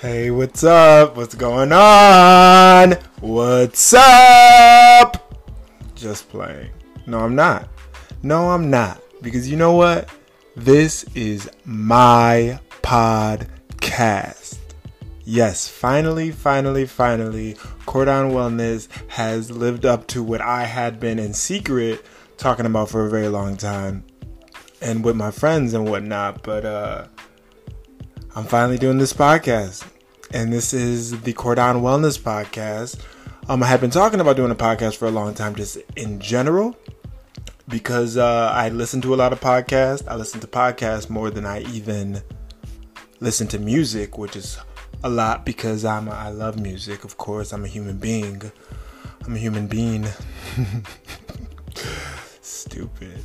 Hey, what's up? What's going on? What's up? Just playing. No, I'm not. No, I'm not. Because you know what? This is my podcast. Yes, finally, finally, finally, Cordon Wellness has lived up to what I had been in secret talking about for a very long time and with my friends and whatnot. But, uh, I'm finally doing this podcast, and this is the Cordon Wellness Podcast. Um, I had been talking about doing a podcast for a long time, just in general, because uh, I listen to a lot of podcasts. I listen to podcasts more than I even listen to music, which is a lot because I'm a, I love music. Of course, I'm a human being. I'm a human being. Stupid.